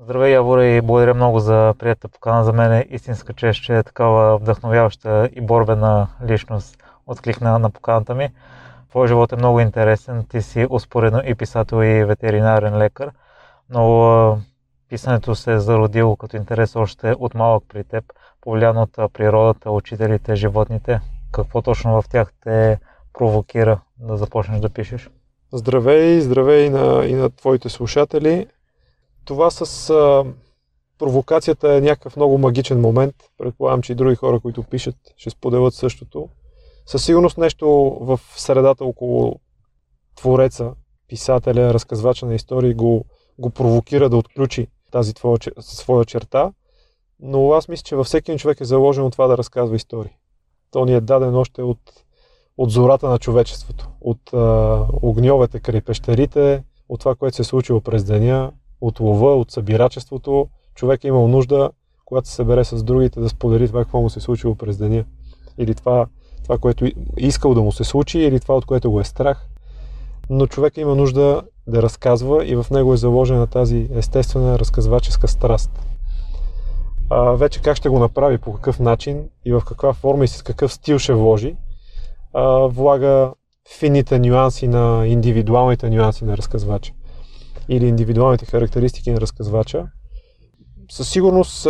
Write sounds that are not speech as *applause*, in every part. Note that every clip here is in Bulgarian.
Здравей, Явора, и благодаря много за приятата покана. За мен е истинска чест, че е такава вдъхновяваща и борбена личност откликна на поканата ми. Твой живот е много интересен. Ти си успоредно и писател, и ветеринарен лекар, но писането се е зародило като интерес още от малък при теб, повлиян от природата, учителите, животните. Какво точно в тях те провокира да започнеш да пишеш? Здравей, здравей на, и на твоите слушатели. Това с а, провокацията е някакъв много магичен момент. Предполагам, че и други хора, които пишат, ще споделят същото. Със сигурност нещо в средата около твореца, писателя, разказвача на истории го, го провокира да отключи тази твоя, своя черта. Но аз мисля, че във всеки човек е заложено това да разказва истории. То ни е даден още от, от зората на човечеството, от а, огньовете край пещерите, от това, което се е случило през деня, от лова, от събирачеството. Човек е имал нужда, когато се събере с другите, да сподели това, какво му се е случило през деня. Или това, това, което искал да му се случи, или това, от което го е страх. Но човек има нужда да разказва и в него е заложена тази естествена разказваческа страст. А, вече как ще го направи, по какъв начин и в каква форма и с какъв стил ще вложи, а, влага фините нюанси на индивидуалните нюанси на разказвача или индивидуалните характеристики на разказвача. Със сигурност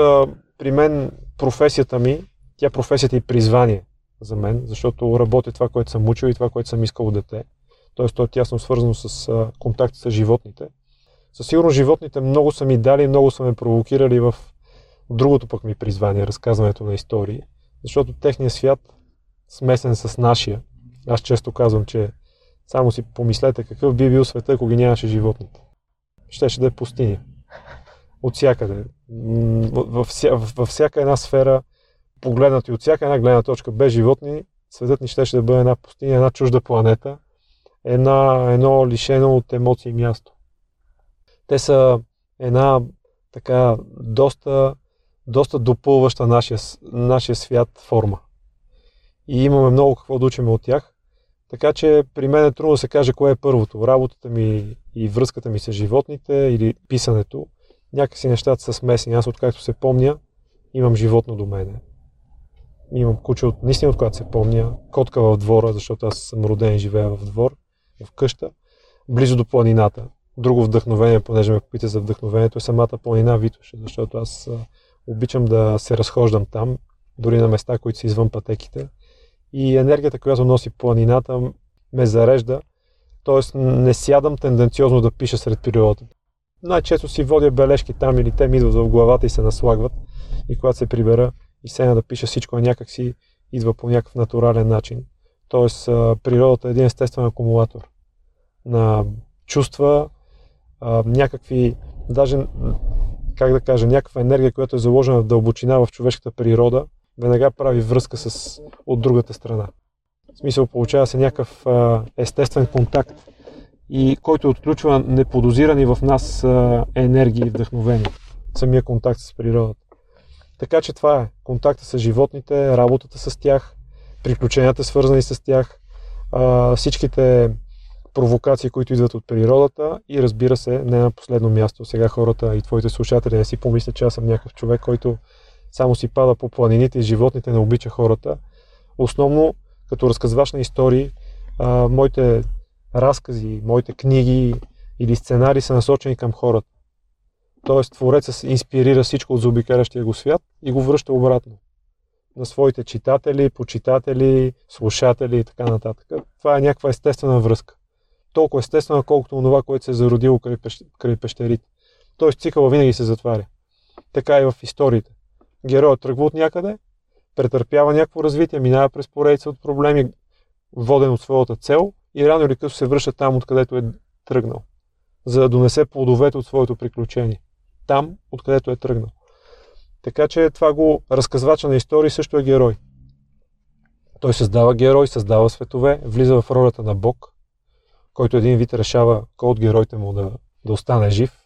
при мен професията ми, тя е професията и призвание за мен, защото работя това, което съм учил и това, което съм искал от дете. Тоест, то е тясно свързано с контакт с животните. Със сигурност животните много са ми дали, много са ме провокирали в другото пък ми призвание, разказването на истории, защото техният свят, смесен с нашия, аз често казвам, че само си помислете какъв би бил света, ако ги нямаше животните щеше да е пустиня. От всякъде. Във, вся, във всяка една сфера, погледнати от всяка една гледна точка, без животни, светът ни щеше да бъде една пустиня, една чужда планета, една, едно лишено от емоции място. Те са една така доста, доста допълваща нашия, нашия свят форма. И имаме много какво да учим от тях. Така че при мен е трудно да се каже кое е първото. Работата ми и връзката ми с животните или писането. Някакси нещата са смесени. Аз откакто се помня, имам животно до мене. Имам куче от, наистина от когато се помня, котка в двора, защото аз съм роден и живея в двор, в къща, близо до планината. Друго вдъхновение, понеже ме попита за вдъхновението, е самата планина Витоша, защото аз обичам да се разхождам там, дори на места, които са извън пътеките и енергията, която носи планината, ме зарежда. Тоест не сядам тенденциозно да пиша сред природата. Най-често си водя бележки там или те ми идват в главата и се наслагват. И когато се прибера и сега да пиша всичко, някак си идва по някакъв натурален начин. Тоест природата е един естествен акумулатор на чувства, някакви, даже, как да кажа, някаква енергия, която е заложена в дълбочина в човешката природа, веднага прави връзка с, от другата страна. В смисъл, получава се някакъв а, естествен контакт, и който отключва неподозирани в нас а, енергии и вдъхновения. Самия контакт с природата. Така че това е. Контакта с животните, работата с тях, приключенията свързани с тях, а, всичките провокации, които идват от природата и разбира се, не на последно място. Сега хората и твоите слушатели не си помислят, че аз съм някакъв човек, който само си пада по планините и животните не обича хората. Основно, като разказваш на истории, а, моите разкази, моите книги или сценари са насочени към хората. Тоест, творецът инспирира всичко от заобикалящия го свят и го връща обратно на своите читатели, почитатели, слушатели и така нататък. Това е някаква естествена връзка. Толкова естествена, колкото това, което се е зародило край, пещерите. Тоест цикъла винаги се затваря. Така и в историите. Героят тръгва от някъде, претърпява някакво развитие, минава през поредица от проблеми, воден от своята цел и рано или късно се връща там, откъдето е тръгнал, за да донесе плодовете от своето приключение. Там, откъдето е тръгнал. Така че това го разказвача на истории също е герой. Той създава герой, създава светове, влиза в ролята на Бог, който един вид решава кой от героите му да, да остане жив,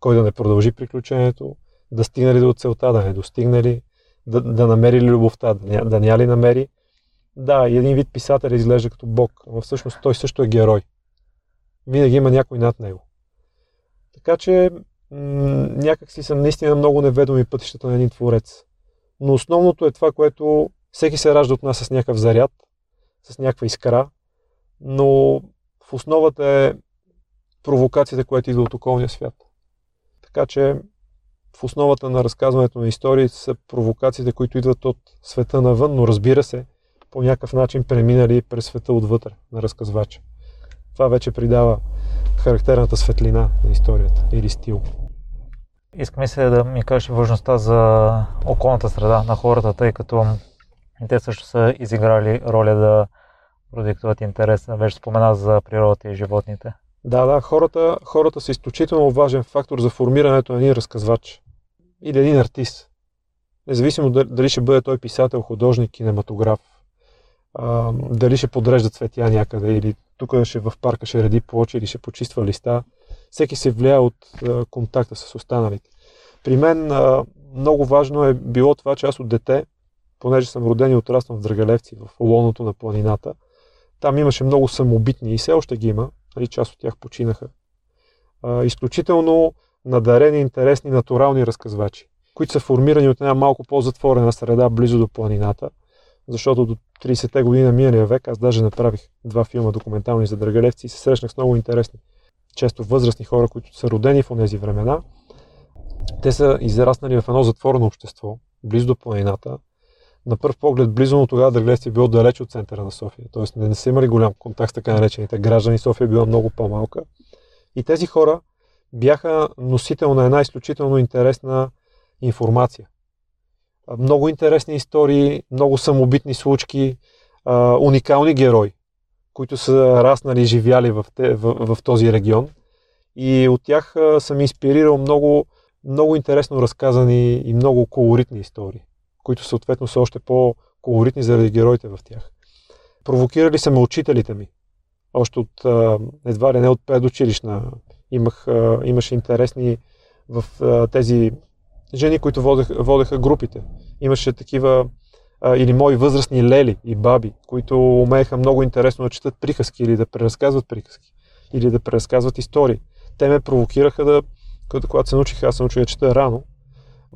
кой да не продължи приключението, да стигне ли до целта, да не достигне ли, да, да намери ли любовта, да, да ня ли намери. Да, един вид писател изглежда като Бог, но всъщност той също е герой. Винаги има някой над него. Така че някак си са наистина много неведоми пътищата на един творец. Но основното е това, което всеки се ражда от нас с някакъв заряд, с някаква искра, но в основата е провокацията, която идва от околния свят. Така че в основата на разказването на истории са провокациите, които идват от света навън, но разбира се, по някакъв начин преминали през света отвътре на разказвача. Това вече придава характерната светлина на историята или стил. Искам се да ми кажеш важността за околната среда на хората, тъй като те също са изиграли роля да продиктуват интереса. Вече спомена за природата и животните. Да, да, хората, хората са изключително важен фактор за формирането на един разказвач или един артист. Независимо дали ще бъде той писател, художник, кинематограф, а, дали ще подрежда цветя някъде или тук ще в парка ще реди плочи или ще почиства листа. Всеки се влияе от а, контакта с останалите. При мен а, много важно е било това, че аз от дете, понеже съм роден и отраснал в Драгалевци, в лоното на планината, там имаше много самобитни и все още ги има, нали, част от тях починаха. А, изключително надарени, интересни, натурални разказвачи, които са формирани от една малко по-затворена среда, близо до планината, защото до 30-те години на миналия век аз даже направих два филма документални за Драгалевци и се срещнах с много интересни, често възрастни хора, които са родени в тези времена. Те са израснали в едно затворено общество, близо до планината. На първ поглед, близо, но тогава Драгалевци е било далеч от центъра на София. Тоест не, не са имали голям контакт с така наречените граждани. София е била много по-малка. И тези хора бяха носител на една изключително интересна информация. Много интересни истории, много самобитни случки, уникални герои, които са раснали и живяли в, те, в, в този регион. И от тях съм инспирирал много, много интересно разказани и много колоритни истории, които съответно са още по-колоритни заради героите в тях. Провокирали са ме учителите ми. Още от едва ли не от предучилищна имах, имаше интересни в тези жени, които водеха, водеха групите. Имаше такива или мои възрастни лели и баби, които умееха много интересно да четат приказки или да преразказват приказки или да преразказват истории. Те ме провокираха да, когато се научих, аз се научих да чета рано.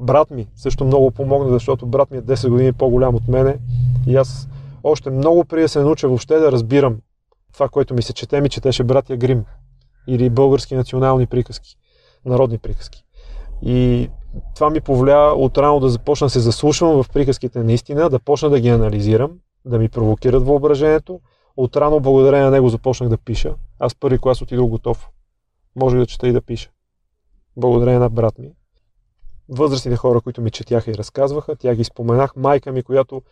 Брат ми също много помогна, защото брат ми е 10 години по-голям от мене и аз още много преди да се науча въобще да разбирам това, което ми се чете, ми четеше братя Грим или български национални приказки, народни приказки. И това ми повлия отрано да започна да се заслушвам в приказките наистина, да почна да ги анализирам, да ми провокират въображението. Отрано благодарение на него започнах да пиша. Аз първи клас отидох готов. Може да чета и да пиша. Благодарение на брат ми. Възрастните хора, които ми четяха и разказваха, тя ги споменах. Майка ми, която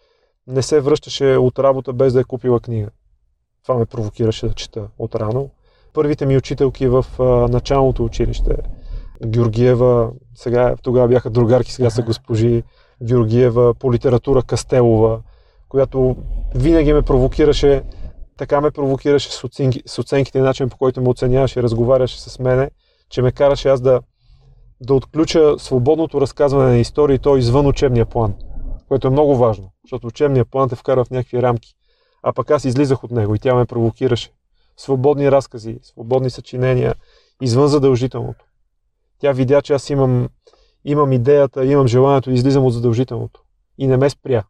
не се връщаше от работа без да е купила книга. Това ме провокираше да чета отрано. Първите ми учителки в а, началното училище, Георгиева, сега тогава бяха другарки, сега са госпожи Георгиева, по литература Кастелова, която винаги ме провокираше, така ме провокираше с, оценки, с оценките и начин по който ме оценяваше и разговаряше с мене, че ме караше аз да, да отключа свободното разказване на истории, то извън учебния план, което е много важно, защото учебния план те вкара в някакви рамки, а пък аз излизах от него и тя ме провокираше. Свободни разкази, свободни съчинения, извън задължителното. Тя видя, че аз имам, имам идеята, имам желанието да излизам от задължителното. И не ме спря.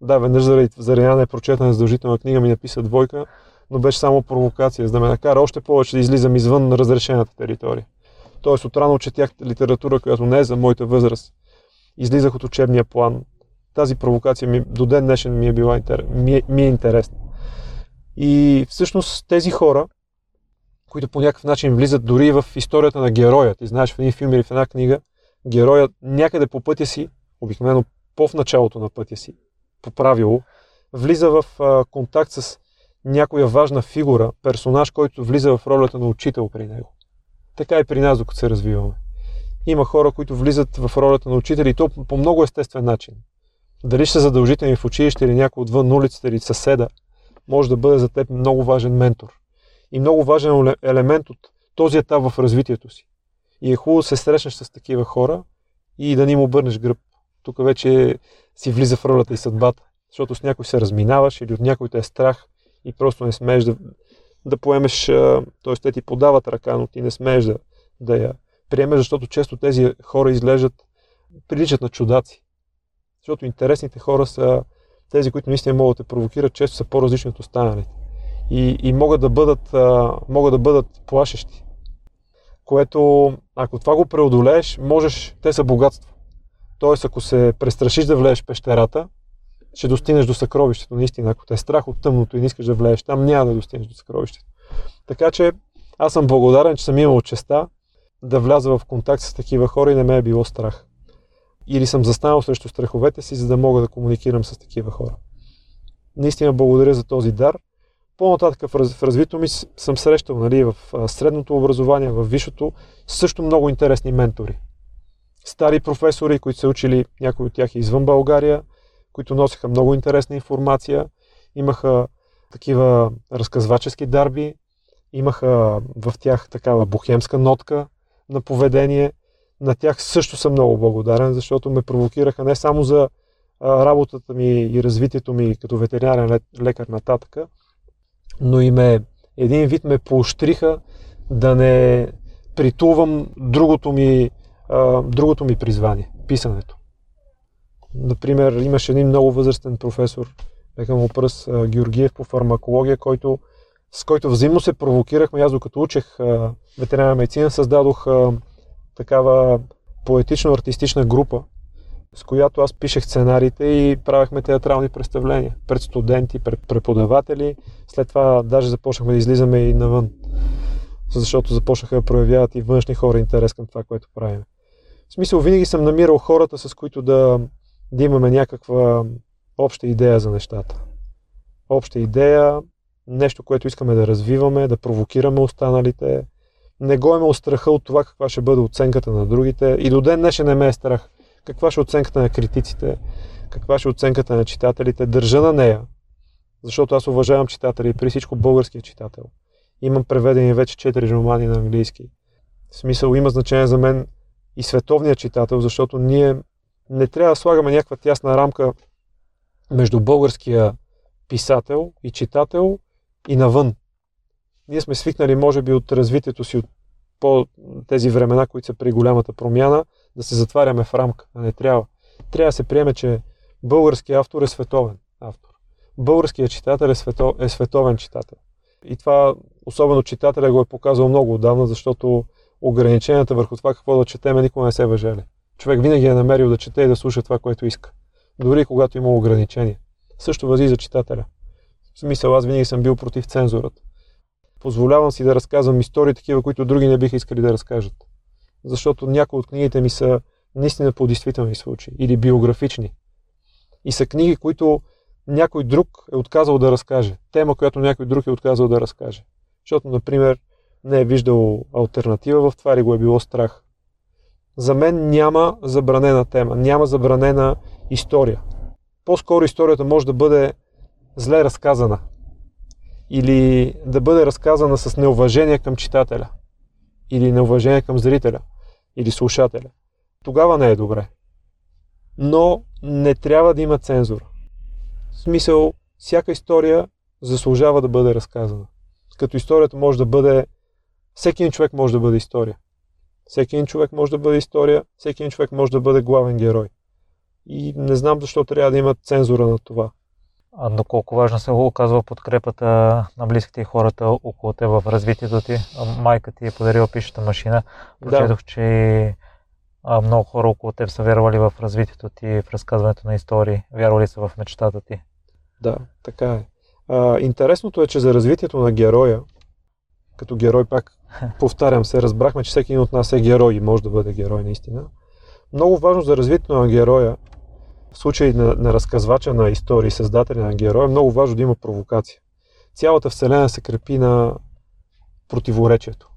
Да, веднъж заради, заради една непрочетена задължителна книга ми написа двойка, но беше само провокация, за да ме накара още повече да излизам извън на разрешената територия. Тоест, отрано четях литература, която не е за моята възраст. Излизах от учебния план. Тази провокация ми, до ден днешен ми е била ми е, ми е интересна. И всъщност тези хора, които по някакъв начин влизат дори в историята на героя. Ти знаеш в един филм или в една книга, героят някъде по пътя си, обикновено по-в началото на пътя си, по правило, влиза в а, контакт с някоя важна фигура, персонаж, който влиза в ролята на учител при него. Така и при нас, докато се развиваме. Има хора, които влизат в ролята на учители и то по много естествен начин. Дали ще са задължителни в училище или някой отвън улицата или съседа, може да бъде за теб много важен ментор и много важен елемент от този етап в развитието си. И е хубаво да се срещнеш с такива хора и да ни му обърнеш гръб. Тук вече си влиза в ролята и съдбата, защото с някой се разминаваш или от някой те е страх и просто не смееш да, да поемеш, т.е. те ти подават ръка, но ти не смееш да, да я приемеш, защото често тези хора изглеждат, приличат на чудаци. Защото интересните хора са тези, които наистина могат да те провокират, често са по-различни от останалите. И, и могат, да бъдат, могат да бъдат плашещи. Което, ако това го преодолееш, можеш, те са богатство. Тоест, ако се престрашиш да влезеш в пещерата, ще достигнеш до съкровището. Наистина, ако те е страх от тъмното и не искаш да влезеш там, няма да достигнеш до съкровището. Така че аз съм благодарен, че съм имал честа да вляза в контакт с такива хора и не ме е било страх. Или съм застанал срещу страховете си, за да мога да комуникирам с такива хора. Наистина благодаря за този дар. По-нататък в, раз, в развитието ми съм срещал нали, в средното образование, в висшето, също много интересни ментори. Стари професори, които са учили, някои от тях извън България, които носиха много интересна информация, имаха такива разказвачески дарби, имаха в тях такава бухемска нотка на поведение. На тях също съм много благодарен, защото ме провокираха не само за работата ми и развитието ми като ветеринарен лекар нататъка, но и ме, един вид ме поощриха да не притувам другото ми, другото ми призвание писането. Например, имаше един много възрастен професор, нека му пръс Георгиев по фармакология, който, с който взаимно се провокирахме. Аз докато учех ветеринарна медицина, създадох такава поетично-артистична група, с която аз пишех сценариите и правехме театрални представления пред студенти, пред преподаватели. След това даже започнахме да излизаме и навън, защото започнаха да проявяват и външни хора интерес към това, което правим. В смисъл, винаги съм намирал хората, с които да, да имаме някаква обща идея за нещата. Обща идея, нещо, което искаме да развиваме, да провокираме останалите. Не го имал страха от това каква ще бъде оценката на другите. И до ден днешен не ме е страх. Каква ще е оценката на критиците, каква ще е оценката на читателите. Държа на нея, защото аз уважавам читатели и при всичко българския читател. Имам преведени вече 4 романи на английски. В смисъл има значение за мен и световният читател, защото ние не трябва да слагаме някаква тясна рамка между българския писател и читател и навън. Ние сме свикнали, може би, от развитието си от по тези времена, които са при голямата промяна, да се затваряме в рамка. А не трябва. Трябва да се приеме, че българският автор е световен автор. Българският читател е, свето, е световен читател. И това, особено читателя, го е показал много отдавна, защото ограниченията върху това какво да четеме никога не се въжели. Човек винаги е намерил да чете и да слуша това, което иска. Дори когато има ограничения. Също възи за читателя. В смисъл, аз винаги съм бил против цензурата. Позволявам си да разказвам истории такива, които други не биха искали да разкажат. Защото някои от книгите ми са наистина по действителни случаи или биографични. И са книги, които някой друг е отказал да разкаже. Тема, която някой друг е отказал да разкаже. Защото, например, не е виждал альтернатива в това или го е било страх. За мен няма забранена тема, няма забранена история. По-скоро историята може да бъде зле разказана или да бъде разказана с неуважение към читателя или неуважение към зрителя или слушателя. Тогава не е добре. Но не трябва да има цензура. В смисъл, всяка история заслужава да бъде разказана. Като историята може да бъде... Всеки човек може да бъде история. Всеки един човек може да бъде история, всеки един човек може да бъде главен герой. И не знам защо трябва да има цензура на това. А доколко важно се оказва подкрепата на близките и хората около те в развитието ти? Майка ти е подарила пишеща машина. Прочетох, да. че много хора около теб са вярвали в развитието ти, в разказването на истории. Вярвали са в мечтата ти. Да, така е. А, интересното е, че за развитието на героя, като герой пак *laughs* повтарям се, разбрахме, че всеки един от нас е герой и може да бъде герой наистина. Много важно за развитието на героя, в случай на, на разказвача на истории, създателя на героя, е много важно да има провокация. Цялата вселена се крепи на противоречието.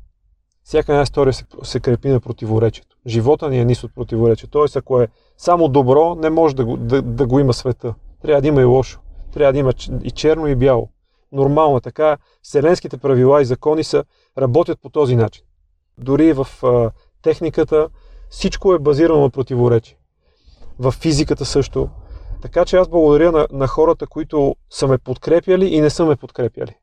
Всяка една история се, се крепи на противоречието. Живота ни е низ от противоречие. Тоест, ако е само добро, не може да го, да, да го има света. Трябва да има и лошо. Трябва да има и черно, и бяло. Нормално е така. Вселенските правила и закони са, работят по този начин. Дори в а, техниката всичко е базирано на противоречие. В физиката също. Така че аз благодаря на, на хората, които са ме подкрепяли и не са ме подкрепяли.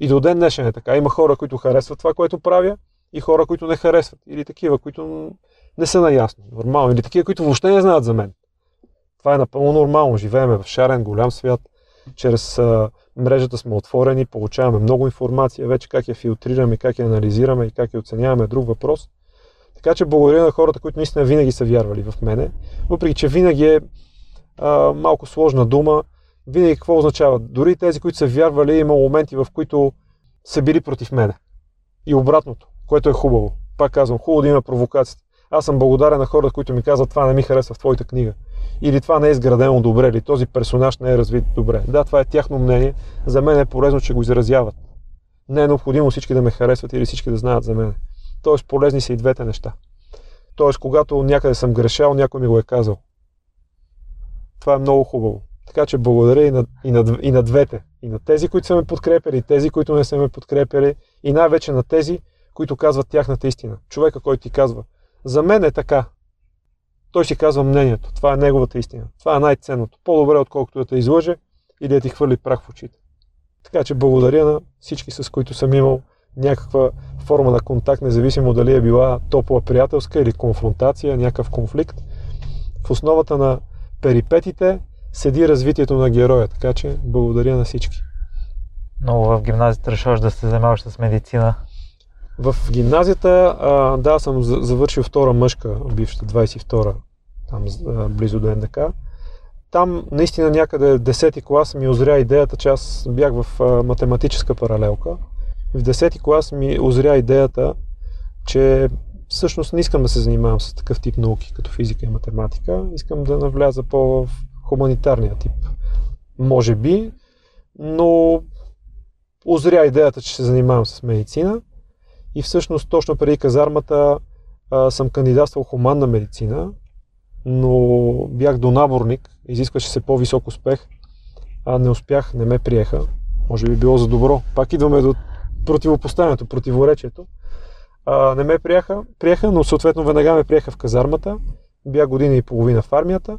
И до ден днешен е така. Има хора, които харесват това, което правя, и хора, които не харесват, или такива, които не са наясно, нормално, или такива, които въобще не знаят за мен. Това е напълно нормално. Живееме в шарен, голям свят. Чрез мрежата сме отворени, получаваме много информация, вече как я филтрираме, как я анализираме и как я оценяваме друг въпрос. Така че благодаря на хората, които наистина винаги са вярвали в мене, въпреки че винаги е а, малко сложна дума. Винаги какво означава? Дори тези, които са вярвали, има моменти, в които са били против мене. И обратното, което е хубаво. Пак казвам, хубаво да има провокацията. Аз съм благодарен на хората, които ми казват, това не ми харесва в твоята книга. Или това не е изградено добре, или този персонаж не е развит добре. Да, това е тяхно мнение. За мен е полезно, че го изразяват. Не е необходимо всички да ме харесват или всички да знаят за мен. Тоест, полезни са и двете неща. Тоест, когато някъде съм грешал, някой ми го е казал. Това е много хубаво. Така че благодаря и на, и, на, и на двете. И на тези, които са ме подкрепили, и тези, които не са ме подкрепили, и най-вече на тези, които казват тяхната истина. Човека, който ти казва, за мен е така. Той си казва мнението. Това е неговата истина. Това е най-ценното. По-добре, отколкото да те излъже или да ти хвърли прах в очите. Така че благодаря на всички, с които съм имал някаква форма на контакт, независимо дали е била топла приятелска или конфронтация, някакъв конфликт. В основата на перипетите седи развитието на героя, така че благодаря на всички. Но в гимназията решаваш да се занимаваш с медицина. В гимназията, а, да, съм завършил втора мъжка, бившата 22 там близо до НДК. Там наистина някъде в 10-ти клас ми озря идеята, че аз бях в математическа паралелка. В 10-ти клас ми озря идеята, че всъщност не искам да се занимавам с такъв тип науки, като физика и математика. Искам да навляза по в хуманитарния тип. Може би, но озря идеята, че се занимавам с медицина. И всъщност точно преди казармата а, съм кандидатствал хуманна медицина, но бях донаборник, изискваше се по-висок успех, а не успях, не ме приеха. Може би било за добро. Пак идваме до противопоставянето, противоречието. А, не ме приеха, приеха, но съответно веднага ме приеха в казармата. Бях година и половина в армията.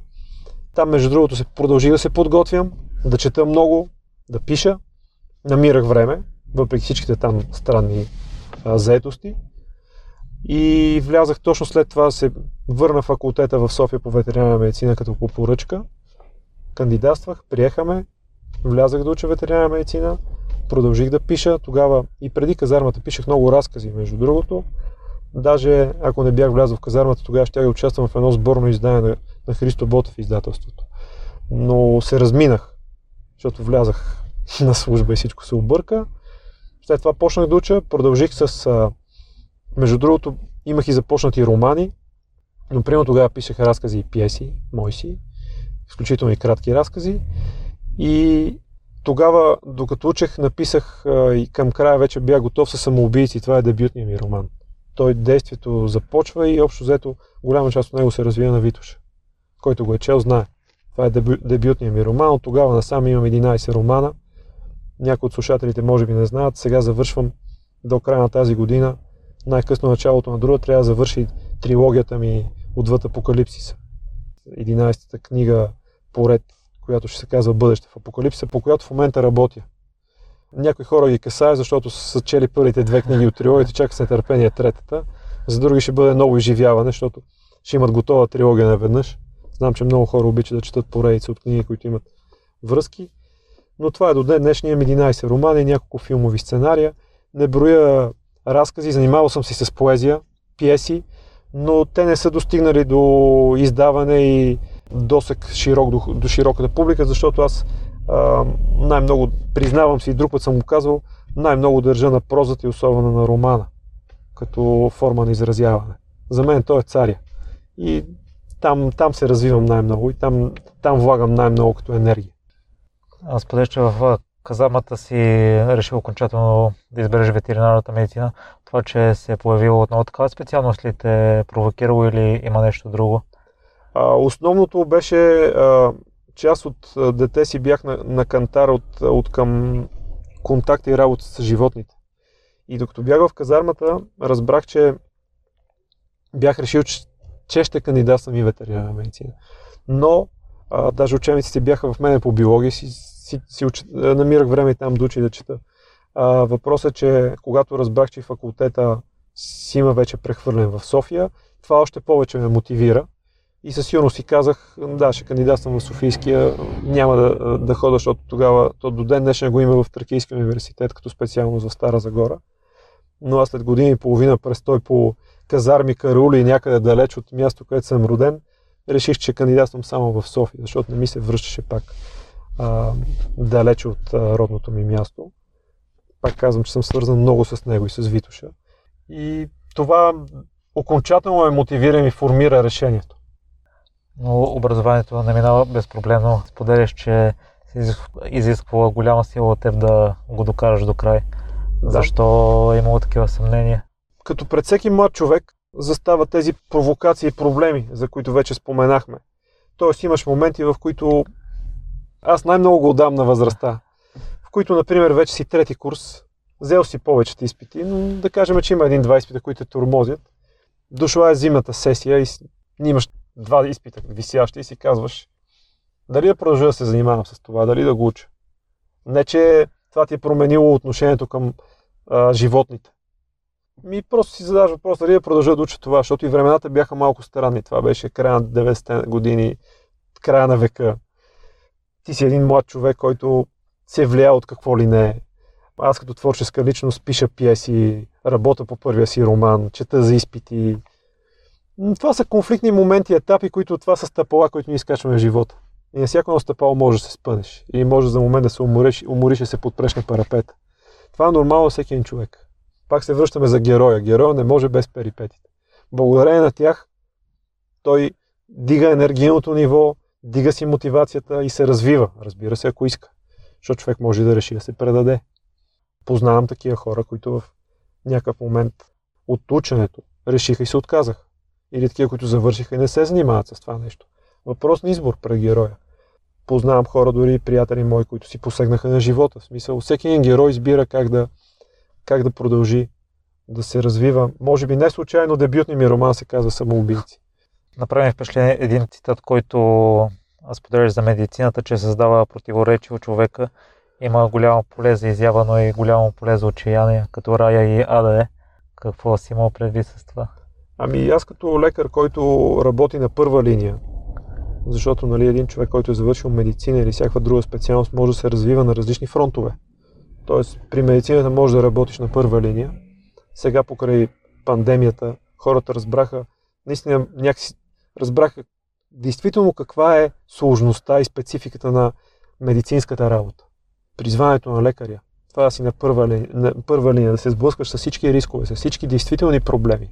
Там, между другото, се продължих да се подготвям, да чета много, да пиша. Намирах време, въпреки всичките там странни а. И влязах точно след това, се върна факултета в София по ветеринарна медицина като по поръчка. Кандидатствах, приехаме, влязах да уча ветеринарна медицина, продължих да пиша. Тогава и преди казармата пишех много разкази, между другото. Даже ако не бях влязъл в казармата, тогава ще да участвам в едно сборно издание на, на Христо Ботев издателството. Но се разминах, защото влязах *laughs* на служба и всичко се обърка. След това почнах да уча, продължих с... Между другото, имах и започнати романи, но примерно тогава писах разкази и пиеси, мои си, изключително и кратки разкази. И тогава, докато учех, написах и към края вече бях готов с самоубийци. Това е дебютният ми роман. Той действието започва и общо взето голяма част от него се развива на Витоша. Който го е чел, знае. Това е дебю, дебютният ми роман. От тогава насам имам 11 романа. Някои от слушателите може би не знаят. Сега завършвам до края на тази година. Най-късно началото на друга трябва да завърши трилогията ми Отвъд Апокалипсиса. 11-та книга поред, която ще се казва Бъдеще в Апокалипсиса, по която в момента работя. Някои хора ги касае, защото са чели първите две книги от трилогията, чака с нетърпение третата. За други ще бъде ново изживяване, защото ще имат готова трилогия наведнъж. Знам, че много хора обичат да четат поредица от книги, които имат връзки. Но това е до ден днешния имам 11 романа и няколко филмови сценария. Не броя разкази, занимавал съм се с поезия, пиеси, но те не са достигнали до издаване и досък широк, до, до широката публика, защото аз а, най-много, признавам си и друг път съм го казвал, най-много държа на прозата и особено на романа, като форма на изразяване. За мен той е царя. И там, там се развивам най-много и там, там влагам най-много като енергия. Аз споделя, в казармата си решил окончателно да избереш ветеринарната медицина. Това, че се е появило отново такава специалност ли те е провокирало или има нещо друго? А, основното беше, а, че от дете си бях на, на кантар от, от към контакта и работа с животните. И докато бях в казармата, разбрах, че бях решил, че, че ще кандидатствам и ветеринарна медицина. Но а, даже учениците бяха в мене по биология, си, си, си уч... намирах време там да учи да чета. А, въпросът е, че когато разбрах, че факултета си има вече прехвърлен в София. Това още повече ме мотивира. И със сигурност си казах, да, ще кандидатствам в Софийския, няма да, да хода, защото тогава, то до ден днешен го има в Тракийския университет, като специално за Стара Загора. Но аз след години и половина престой по казарми, карули и някъде далеч от място, където съм роден, реших, че кандидатствам само в София, защото не ми се връщаше пак а, далече от а, родното ми място. Пак казвам, че съм свързан много с него и с Витоша. И това окончателно ме мотивира и ми формира решението. Но образованието не минава безпроблемно. Споделяш, че изисква голяма сила от теб да го докараш до край. Да. Защо е имало такива съмнения? Като пред всеки млад човек застава тези провокации и проблеми, за които вече споменахме. Тоест имаш моменти, в които аз най-много го отдам на възрастта, в които, например, вече си трети курс, взел си повечето изпити, но да кажем, че има един-два изпита, които те турмозят. Дошла е зимната сесия и имаш два изпита висящи и си казваш дали да продължа да се занимавам с това, дали да го уча. Не, че това ти е променило отношението към а, животните. Ми просто си задаваш въпрос дали да продължа да уча това, защото и времената бяха малко странни. Това беше края на 90-те години, края на века. Ти си един млад човек, който се влияе от какво ли не. Аз като творческа личност пиша пиеси, работя по първия си роман, чета за изпити. Това са конфликтни моменти, етапи, които това са стъпала, които ние изкачваме в живота. И на всяко едно стъпало може да се спънеш. Или може за момент да се умориш, умориш и се подпреш на парапета. Това е нормално всеки един човек. Пак се връщаме за героя. Героя не може без перипетите. Благодарение на тях той дига енергийното ниво, дига си мотивацията и се развива. Разбира се, ако иска. Защото човек може да реши да се предаде. Познавам такива хора, които в някакъв момент от ученето решиха и се отказаха. Или такива, които завършиха и не се занимават с това нещо. Въпрос на избор пред героя. Познавам хора, дори приятели мои, които си посегнаха на живота. В смисъл, всеки един герой избира как да, как да продължи да се развива. Може би не случайно дебютният ми роман се казва Самоубийци. Направи впечатление един цитат, който споделяш за медицината, че създава противоречие от човека. Има голямо поле за изява, но и голямо поле за отчаяние, като рая и ада е. Какво си имал предвид с това? Ами аз като лекар, който работи на първа линия, защото нали, един човек, който е завършил медицина или всякаква друга специалност, може да се развива на различни фронтове. Тоест, при медицината може да работиш на първа линия. Сега, покрай пандемията, хората разбраха, наистина някакси разбраха действително каква е сложността и спецификата на медицинската работа. Призването на лекаря. Това си на първа, линия, на първа линия, да се сблъскаш с всички рискове, с всички действителни проблеми.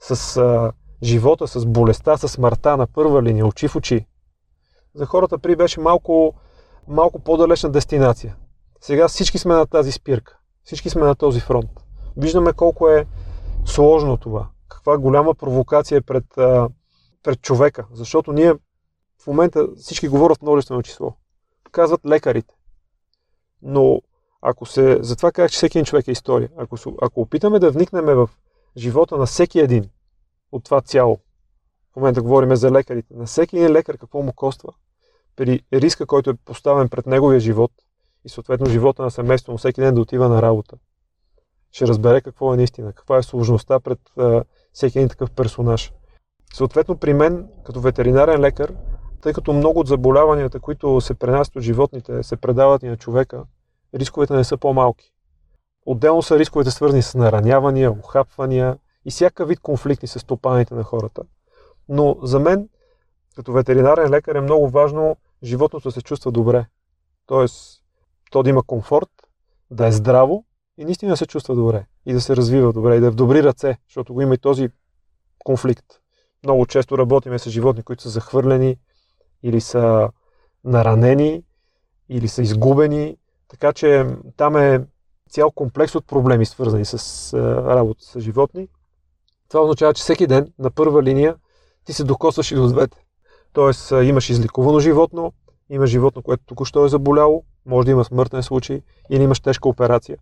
С а, живота, с болестта, с смъртта на първа линия, очи в очи. За хората при беше малко, малко по-далечна дестинация. Сега всички сме на тази спирка. Всички сме на този фронт. Виждаме колко е сложно това. Каква голяма провокация пред, пред човека. Защото ние в момента всички говорят множествено число. Казват лекарите. Но ако се, затова казах, че всеки един човек е история. Ако, ако опитаме да вникнем в живота на всеки един от това цяло, в момента говорим за лекарите, на всеки един лекар какво му коства, при риска, който е поставен пред неговия живот и съответно живота на семейство му всеки ден да отива на работа, ще разбере какво е наистина, каква е сложността пред а, всеки един такъв персонаж. Съответно при мен, като ветеринарен лекар, тъй като много от заболяванията, които се пренасят от животните, се предават и на човека, рисковете не са по-малки. Отделно са рисковете свързани с наранявания, ухапвания и всяка вид конфликти с стопаните на хората. Но за мен, като ветеринарен лекар, е много важно животното да се чувства добре. Тоест, то да има комфорт, да е здраво и наистина да се чувства добре. И да се развива добре, и да е в добри ръце, защото го има и този конфликт. Много често работиме с животни, които са захвърлени или са наранени, или са изгубени. Така че там е цял комплекс от проблеми, свързани с работа с животни. Това означава, че всеки ден на първа линия ти се докосваш и до двете. Тоест имаш изликувано животно, има животно, което току-що е заболяло, може да има смъртен случай или имаш тежка операция.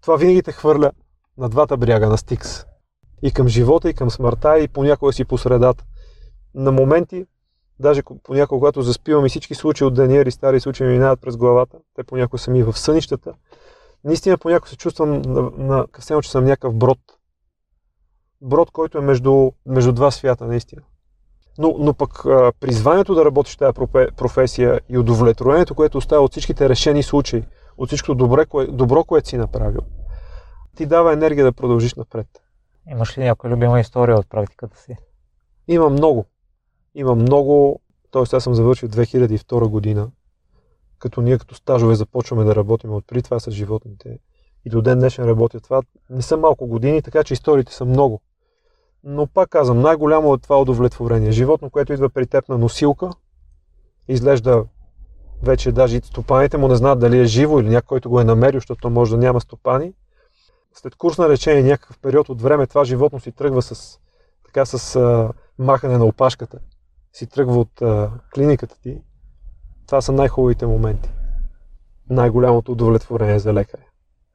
Това винаги те хвърля на двата бряга на Стикс. И към живота, и към смъртта, и понякога си по средата. На моменти, даже понякога, когато заспивам и всички случаи от Даниели, стари случаи ми минават през главата, те понякога са ми в сънищата, наистина понякога се чувствам на, на, на че съм някакъв брод, брод, който е между, между два свята, наистина. Но, но пък а, призванието да работиш тази професия и удовлетворението, което остава от всичките решени случаи, от всичко добро, кое, добро, което си направил, ти дава енергия да продължиш напред. Имаш ли някоя любима история от практиката си? Има много. Има много. Тоест, аз съм завършил 2002 година, като ние като стажове започваме да работим от при това с животните. И до ден днешен работя това. Не са малко години, така че историите са много. Но пак казвам, най-голямо е това удовлетворение. Животно, което идва при теб на носилка, изглежда вече даже и стопаните му не знаят дали е живо или някой, който го е намерил, защото може да няма стопани. След курс на лечение, някакъв период от време, това животно си тръгва с, така, с а, махане на опашката. Си тръгва от а, клиниката ти. Това са най-хубавите моменти. Най-голямото удовлетворение за лекаря.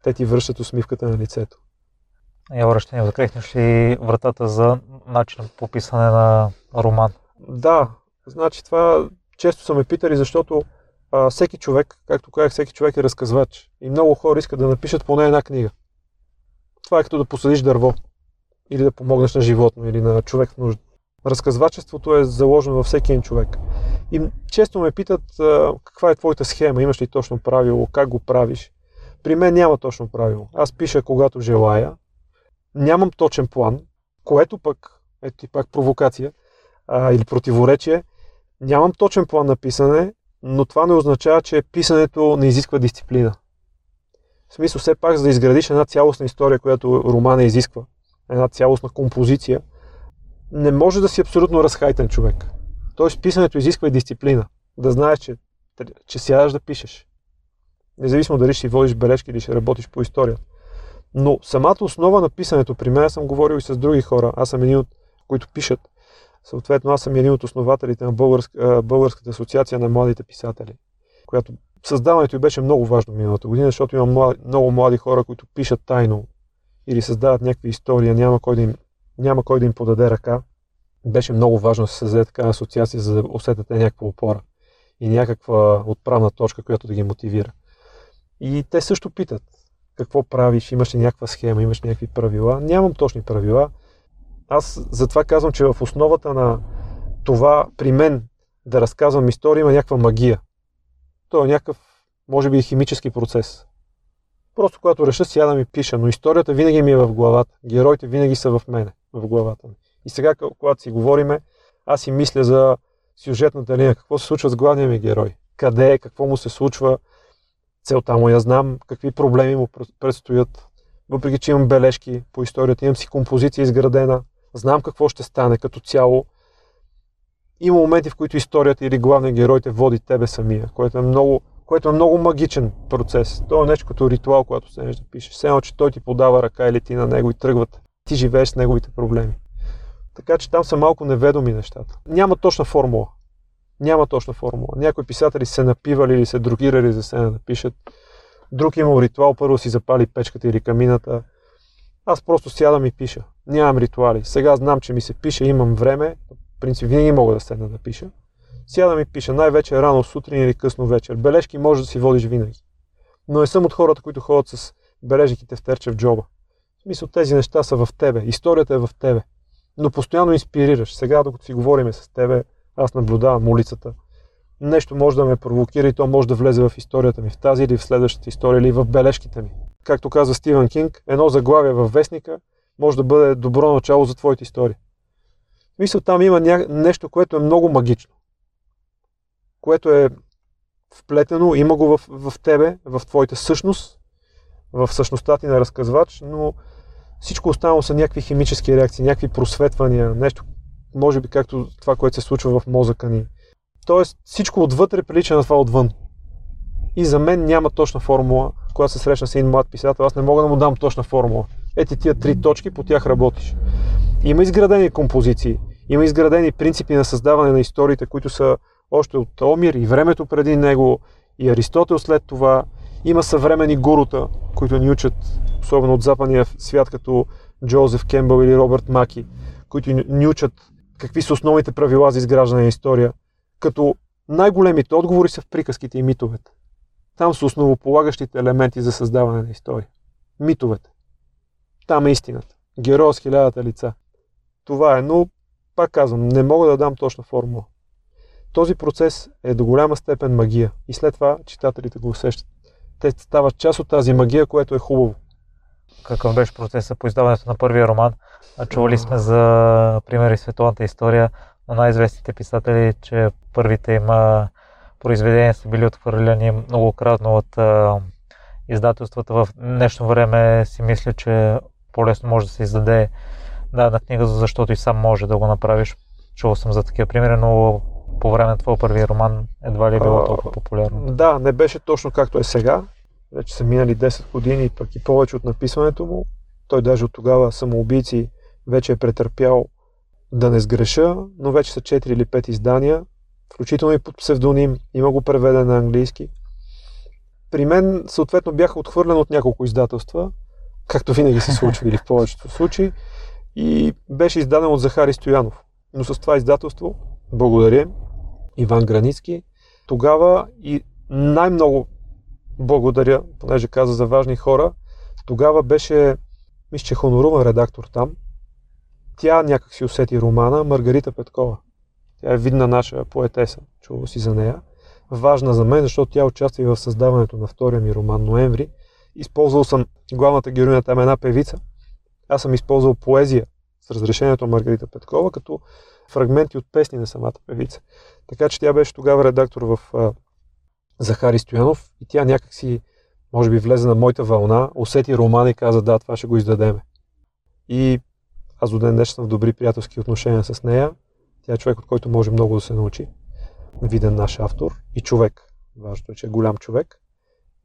Те ти връщат усмивката на лицето. Явора, ще ни закрехнеш ли вратата за начин по писане на роман? Да, значи това често са ме питали, защото а, всеки човек, както казах, всеки човек е разказвач. И много хора искат да напишат поне една книга. Това е като да посадиш дърво. Или да помогнеш на животно, или на човек в нужда. Разказвачеството е заложено във всеки един човек. И често ме питат каква е твоята схема, имаш ли точно правило, как го правиш. При мен няма точно правило. Аз пиша когато желая, нямам точен план, което пък, ето и пак провокация а, или противоречие, нямам точен план на писане, но това не означава, че писането не изисква дисциплина. В смисъл, все пак, за да изградиш една цялостна история, която романа изисква, една цялостна композиция, не може да си абсолютно разхайтен човек. Тоест, писането изисква и дисциплина. Да знаеш, че, че сядаш да пишеш. Независимо дали ще водиш бележки или ще работиш по историята. Но самата основа на писането при мен, съм говорил и с други хора, аз съм един от които пишат. Съответно, аз съм един от основателите на Българска, Българската асоциация на младите писатели, която създаването й беше много важно миналата година, защото има млади, много млади хора, които пишат тайно или създават някакви истории, няма кой да им, няма кой да им подаде ръка. Беше много важно да се създаде така асоциация, за да усетят някаква опора и някаква отправна точка, която да ги мотивира. И те също питат, какво правиш, имаш ли някаква схема, имаш ли някакви правила. Нямам точни правила. Аз затова казвам, че в основата на това при мен да разказвам история има някаква магия. То е някакъв, може би, химически процес. Просто когато реша, сядам и пиша, но историята винаги ми е в главата. Героите винаги са в мене, в главата ми. И сега, когато си говориме, аз си мисля за сюжетната линия, какво се случва с главния ми герой, къде е, какво му се случва, целта му я знам, какви проблеми му предстоят. Въпреки, че имам бележки по историята, имам си композиция изградена, знам какво ще стане като цяло. Има моменти, в които историята или главният герой те води тебе самия, което е много, което е много магичен процес. То е нещо като ритуал, когато се да пишеш. Все едно, че той ти подава ръка или ти на него и тръгват. Ти живееш с неговите проблеми. Така че там са малко неведоми нещата. Няма точна формула. Няма точна формула. Някои писатели се напивали или се другирали за сцена да пишат. Друг имал ритуал, първо си запали печката или камината. Аз просто сядам и пиша. Нямам ритуали. Сега знам, че ми се пише, имам време. Принцип, винаги мога да седна да пиша. Сядам и пиша. Най-вече рано сутрин или късно вечер. Бележки може да си водиш винаги. Но не съм от хората, които ходят с бележките в терче в джоба. В смисъл, тези неща са в тебе. Историята е в тебе. Но постоянно инспирираш. Сега, докато си говориме с тебе, аз наблюдавам улицата. Нещо може да ме провокира и то може да влезе в историята ми, в тази или в следващата история, или в бележките ми. Както каза Стивен Кинг, едно заглавие във вестника може да бъде добро начало за твоите истории. Мисля, там има ня... нещо, което е много магично. Което е вплетено, има го в, в тебе, в твоята същност, в същността ти на разказвач, но всичко останало са някакви химически реакции, някакви просветвания, нещо, може би както това, което се случва в мозъка ни. Тоест всичко отвътре прилича на това отвън. И за мен няма точна формула, когато се срещна с един млад писател, аз не мога да му дам точна формула. Ети тия три точки, по тях работиш. Има изградени композиции, има изградени принципи на създаване на историите, които са още от Омир и времето преди него, и Аристотел след това. Има съвремени гурута, които ни учат, особено от западния свят, като Джозеф Кембъл или Робърт Маки, които ни учат какви са основните правила за изграждане на история, като най-големите отговори са в приказките и митовете. Там са основополагащите елементи за създаване на история. Митовете. Там е истината. Героя с хилядата лица. Това е, но пак казвам, не мога да дам точна формула. Този процес е до голяма степен магия и след това читателите го усещат. Те стават част от тази магия, което е хубаво. Какъв беше процесът по издаването на първия роман? Чували сме за примери световната история на най-известните писатели, че първите им произведения са били отхвърляни многократно от издателствата. В днешно време си мисля, че по-лесно може да се издаде дадена книга, защото и сам може да го направиш. Чувал съм за такива примери, но по време на твоя първи роман едва ли е било толкова популярно? Да, не беше точно както е сега. Вече са минали 10 години, пък и повече от написването му. Той даже от тогава самоубийци вече е претърпял да не сгреша, но вече са 4 или 5 издания, включително и под псевдоним. Има го преведен на английски. При мен съответно бяха отхвърлен от няколко издателства, както винаги се случва или в повечето случаи, и беше издаден от Захари Стоянов. Но с това издателство, благодаря, Иван Границки, тогава и най-много благодаря, понеже каза за важни хора, тогава беше, мисля, че хоноруван редактор там. Тя някак си усети романа Маргарита Петкова. Тя е видна наша поетеса, чува си за нея. Важна за мен, защото тя участва и в създаването на втория ми роман Ноември. Използвал съм главната героиня там е една певица. Аз съм използвал поезия с разрешението на Маргарита Петкова, като фрагменти от песни на самата певица. Така че тя беше тогава редактор в а, Захари Стоянов и тя някак си, може би, влезе на моята вълна, усети романа и каза, да, това ще го издадеме. И аз до ден днес съм в добри приятелски отношения с нея. Тя е човек, от който може много да се научи. Виден наш автор и човек. Важното е, че е голям човек.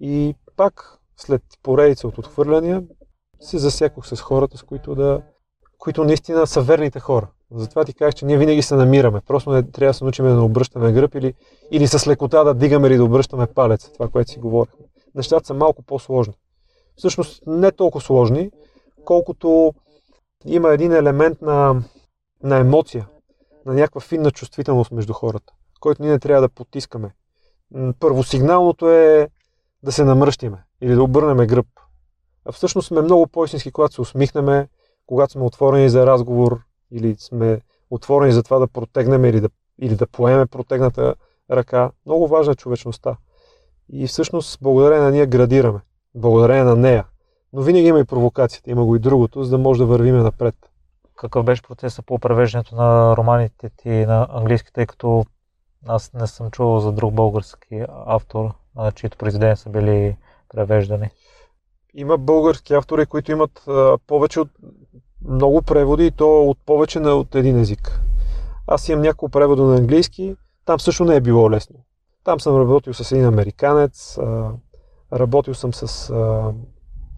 И пак, след поредица от отхвърляния, се засекох с хората, с които да които наистина са верните хора. Затова ти казах, че ние винаги се намираме. Просто не трябва да се научим да обръщаме гръб или, или с лекота да дигаме или да обръщаме палец. Това, което си говорихме. Нещата са малко по-сложни. Всъщност не толкова сложни, колкото има един елемент на, на емоция, на някаква финна чувствителност между хората, който ние не трябва да потискаме. Първосигналното е да се намръщиме или да обърнем гръб. Всъщност сме много по-истински, когато се усмихнеме, когато сме отворени за разговор или сме отворени за това да протегнем или да, или да поеме протегната ръка. Много важна е човечността. И всъщност благодарение на ние градираме. Благодарение на нея. Но винаги има и провокацията, има го и другото, за да може да вървиме напред. Какъв беше процесът по превеждането на романите ти на английски, тъй като аз не съм чувал за друг български автор, чието произведения са били превеждани? Има български автори, които имат а, повече от много преводи и то от повече на, от един език. Аз имам няколко превода на английски, там също не е било лесно. Там съм работил с един американец, а, работил съм с а,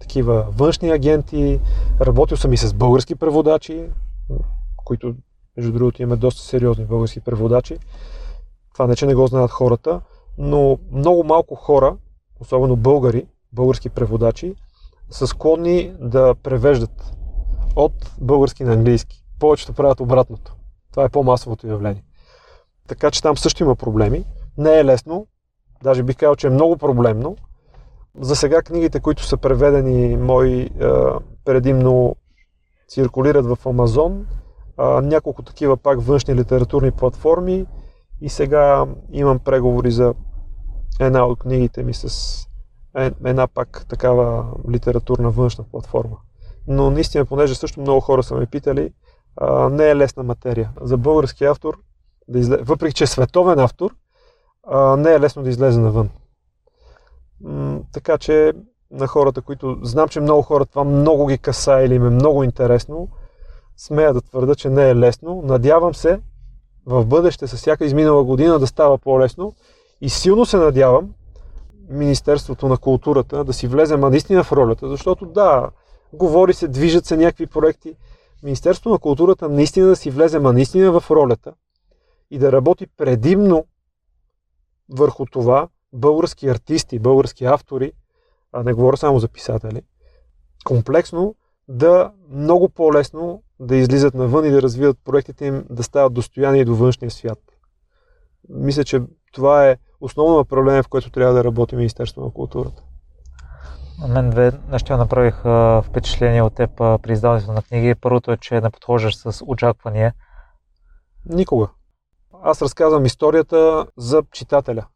такива външни агенти, работил съм и с български преводачи, които, между другото, имаме доста сериозни български преводачи. Това не, че не го знаят хората, но много малко хора, особено българи, български преводачи, са склонни да превеждат от български на английски. Повечето правят обратното. Това е по-масовото явление. Така че там също има проблеми. Не е лесно, даже бих казал, че е много проблемно. За сега книгите, които са преведени мои предимно циркулират в Амазон, няколко такива пак външни литературни платформи и сега имам преговори за една от книгите ми с е, една пак такава литературна външна платформа. Но наистина, понеже също много хора са ме питали, а, не е лесна материя. За български автор, да изле... въпреки че е световен автор, а, не е лесно да излезе навън. М- така че на хората, които знам, че много хора това много ги каса или им е много интересно, смея да твърда, че не е лесно. Надявам се в бъдеще с всяка изминала година да става по-лесно и силно се надявам Министерството на културата да си влезе наистина в ролята, защото да, говори се, движат се някакви проекти. Министерството на културата наистина да си влезе ма наистина в ролята и да работи предимно върху това български артисти, български автори, а не говоря само за писатели, комплексно да много по-лесно да излизат навън и да развиват проектите им, да стават достояние до външния свят. Мисля, че това е основно направление, в което трябва да работи Министерство на културата. Мен две неща направиха впечатление от теб при издаването на книги. Първото е, че не подхождаш с очаквания. Никога. Аз разказвам историята за читателя.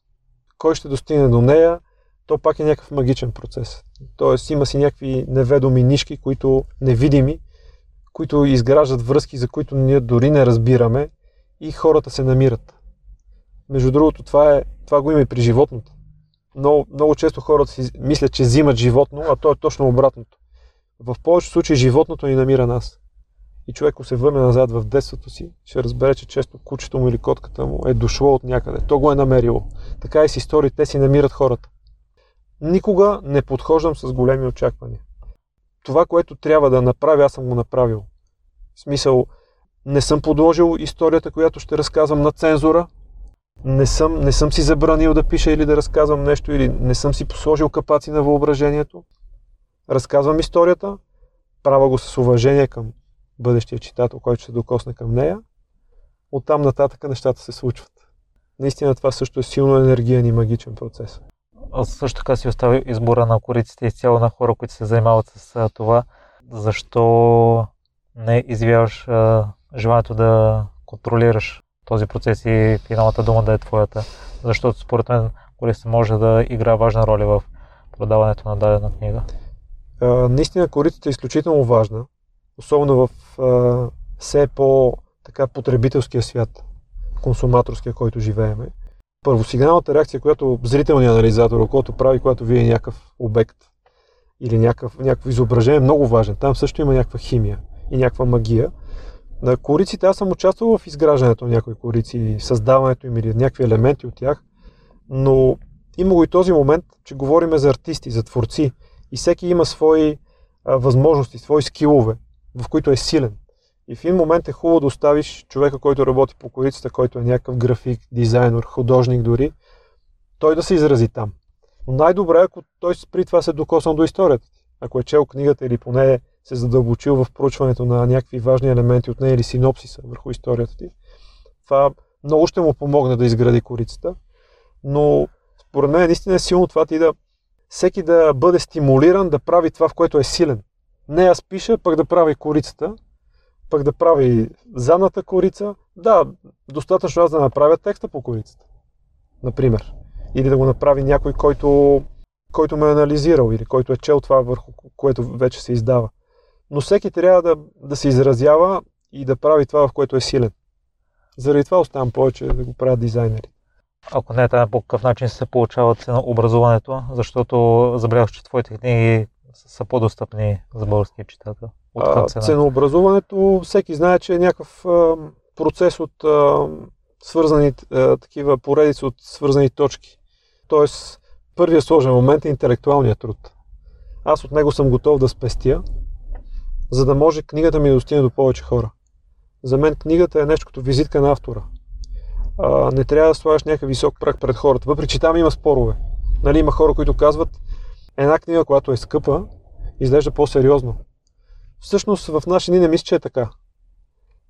Кой ще достигне до нея, то пак е някакъв магичен процес. Тоест има си някакви неведоми нишки, които невидими, които изграждат връзки, за които ние дори не разбираме и хората се намират. Между другото, това, е, това го има и при животното. Много, много често хората си мислят, че взимат животно, а то е точно обратното. В повечето случаи животното ни намира нас. И човек, ако се върне назад в детството си, ще разбере, че често кучето му или котката му е дошло от някъде. То го е намерило. Така и с истории, те си намират хората. Никога не подхождам с големи очаквания. Това, което трябва да направя, аз съм го направил. В смисъл, не съм подложил историята, която ще разказвам на цензура, не съм, не съм си забранил да пиша или да разказвам нещо, или не съм си посложил капаци на въображението. Разказвам историята, правя го с уважение към бъдещия читател, който ще докосне към нея. Оттам нататък нещата се случват. Наистина това също е силно енергиен и магичен процес. Аз също така си оставя избора на кориците изцяло на хора, които се занимават с това. Защо не извяваш желанието да контролираш този процес и финалната дума да е твоята. Защото според мен корица може да играе важна роля в продаването на дадена книга. А, наистина корицата е изключително важна, особено в а, все по така потребителския свят, консуматорския, който живееме. Първосигналната реакция, която зрителният анализатор, окото прави, когато види някакъв обект или някакъв, някакво изображение, е много важен. Там също има някаква химия и някаква магия. На кориците аз съм участвал в изграждането на някои корици, създаването им или някакви елементи от тях, но има го и този момент, че говориме за артисти, за творци и всеки има свои а, възможности, свои скилове, в които е силен. И в един момент е хубаво да оставиш човека, който работи по корицата, който е някакъв график, дизайнер, художник дори, той да се изрази там. Но най-добре, ако той при това се докоснал до историята. Ако е чел книгата или поне се задълбочил в проучването на някакви важни елементи от нея или синопсиса върху историята ти, това много ще му помогне да изгради корицата. Но според мен наистина е силно това ти да всеки да бъде стимулиран да прави това, в което е силен. Не аз пиша, пък да прави корицата, пък да прави задната корица. Да, достатъчно аз да направя текста по корицата. Например. Или да го направи някой, който, който ме е анализирал или който е чел това, върху което вече се издава но всеки трябва да, да се изразява и да прави това, в което е силен. Заради това оставам повече да го правят дизайнери. Ако не е така, по какъв начин се получава ценообразуването, защото забелязах, че твоите книги са по-достъпни за българския читател. От цена? Ценообразуването, всеки знае, че е някакъв а, процес от а, свързани, а, такива поредици от свързани точки. Тоест, първият сложен момент е интелектуалният труд. Аз от него съм готов да спестя, за да може книгата ми да достигне до повече хора. За мен книгата е нещо като визитка на автора. А, не трябва да слагаш някакъв висок прак пред хората, въпреки че там има спорове. Нали, има хора, които казват, една книга, която е скъпа, изглежда по-сериозно. Всъщност в наши дни не мисля, че е така.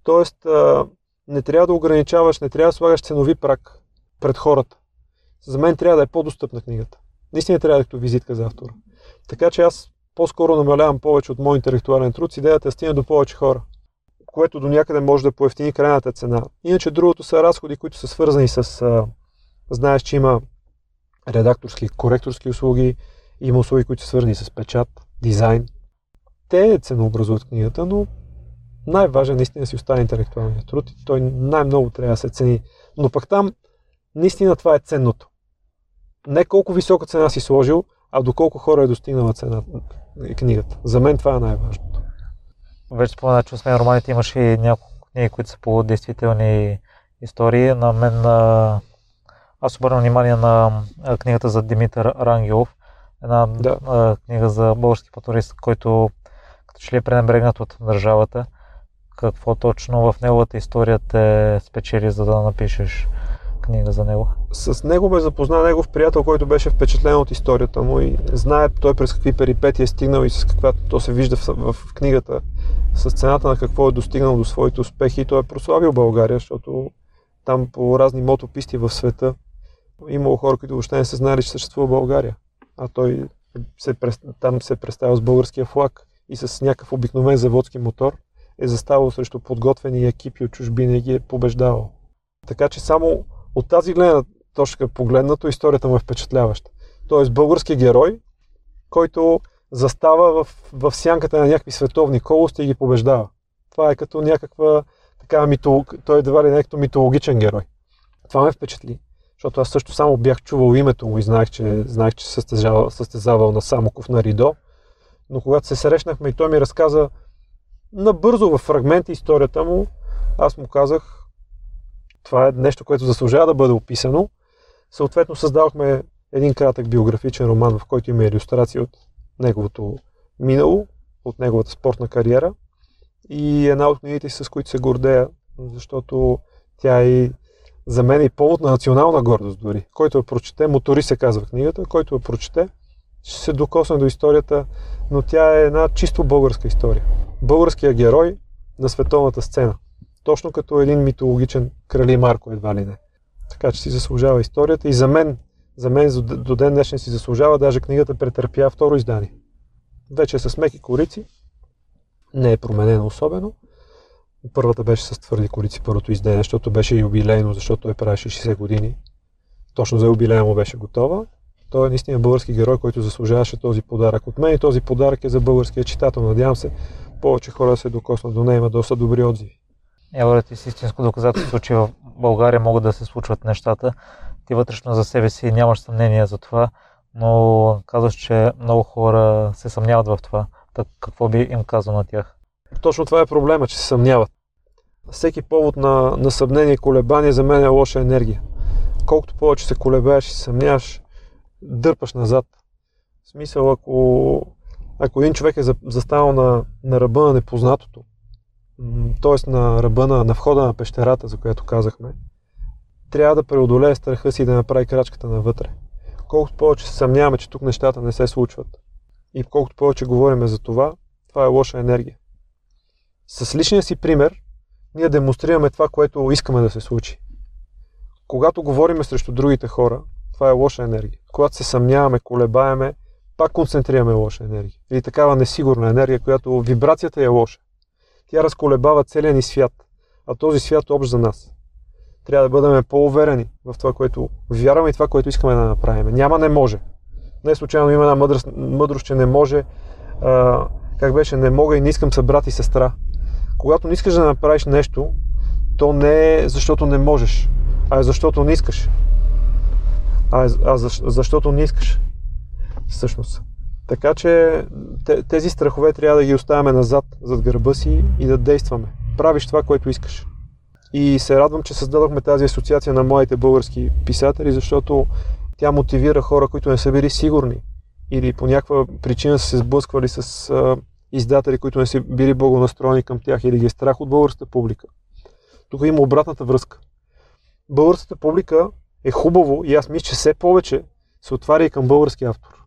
Тоест, а, не трябва да ограничаваш, не трябва да слагаш ценови прак пред хората. За мен трябва да е по-достъпна книгата. Наистина трябва да е като визитка за автора. Така че аз по-скоро намалявам повече от мой интелектуален труд с идеята да стигне до повече хора, което до някъде може да поевтини крайната цена. Иначе другото са разходи, които са свързани с... А, знаеш, че има редакторски, коректорски услуги, има услуги, които са свързани с печат, дизайн. Те ценообразуват книгата, но най-важен наистина си остане интелектуалният труд и той най-много трябва да се цени. Но пък там наистина това е ценното. Не колко висока цена си сложил, а доколко хора е достигнала цена книгата. За мен това е най-важното. Вече спомена, че освен романите имаш и няколко книги, които са по действителни истории. На мен аз обърнам внимание на книгата за Димитър Рангелов. Една да. книга за български патурист, който като че ли е пренебрегнат от държавата. Какво точно в неговата история те спечели, за да напишеш книга за него? С него ме запозна негов приятел, който беше впечатлен от историята му и знае той през какви перипети е стигнал и с каква то се вижда в, в книгата, с цената на какво е достигнал до своите успехи и той е прославил България, защото там по разни мотописти в света имало хора, които въобще не са знали, че съществува България. А той се, там се е представил с българския флаг и с някакъв обикновен заводски мотор е заставал срещу подготвени екипи от чужбина и ги е побеждавал. Така че само от тази гледна точка погледнато историята му е впечатляваща. Тоест български герой, който застава в, в сянката на някакви световни колости и ги побеждава. Това е като някаква така митолог... той едва ли някакъв митологичен герой. Това ме впечатли, защото аз също само бях чувал името му и знаех, че, знаех, че състезавал, състезавал на Самоков на Ридо. Но когато се срещнахме и той ми разказа набързо в фрагменти историята му, аз му казах, това е нещо, което заслужава да бъде описано. Съответно създадохме един кратък биографичен роман, в който има иллюстрации от неговото минало, от неговата спортна кариера и една от книгите, с които се гордея, защото тя е за мен и повод на национална гордост дори. Който я прочете, Мотори се казва книгата, който я прочете, ще се докосне до историята, но тя е една чисто българска история. Българския герой на световната сцена. Точно като един митологичен крали Марко едва ли не. Така че си заслужава историята и за мен, за мен до ден днешен си заслужава, даже книгата претърпя второ издание. Вече е с меки корици, не е променено особено. Първата беше с твърди корици, първото издание, защото беше юбилейно, защото той правеше 60 години. Точно за юбилея му беше готова. Той е наистина български герой, който заслужаваше този подарък от мен и този подарък е за българския читател. Надявам се повече хора се докоснат до нея, има доста добри отзиви. Ти си истинско доказателство, че в България могат да се случват нещата. Ти вътрешно за себе си нямаш съмнение за това, но казваш, че много хора се съмняват в това. Так какво би им казал на тях? Точно това е проблема, че се съмняват. Всеки повод на, на съмнение и колебание за мен е лоша енергия. Колкото повече се колебаеш и съмняваш, дърпаш назад. В смисъл, ако, ако един човек е застанал на, на ръба на непознатото, т.е. на ръба на, на входа на пещерата, за която казахме, трябва да преодолее страха си и да направи крачката навътре. Колкото повече се съмняваме, че тук нещата не се случват и колкото повече говорим за това, това е лоша енергия. С личния си пример, ние демонстрираме това, което искаме да се случи. Когато говориме срещу другите хора, това е лоша енергия. Когато се съмняваме, колебаеме, пак концентрираме лоша енергия. Или такава несигурна енергия, която вибрацията е лоша. Тя разколебава целия ни свят, а този свят е общ за нас. Трябва да бъдем по-уверени в това, което вярваме и това, което искаме да направим. Няма не може. Не случайно има една мъдрост, мъдрост че не може, а, как беше, не мога и не искам са брат и сестра. Когато не искаш да направиш нещо, то не е защото не можеш, а е защото не искаш. А, е, а защото не искаш. Всъщност. Така че тези страхове трябва да ги оставяме назад, зад гърба си и да действаме. Правиш това, което искаш. И се радвам, че създадохме тази асоциация на моите български писатели, защото тя мотивира хора, които не са били сигурни или по някаква причина са се сблъсквали с а, издатели, които не са били благонастроени към тях или ги е страх от българската публика. Тук има обратната връзка. Българската публика е хубаво и аз мисля, че все повече се отваря и към български автор.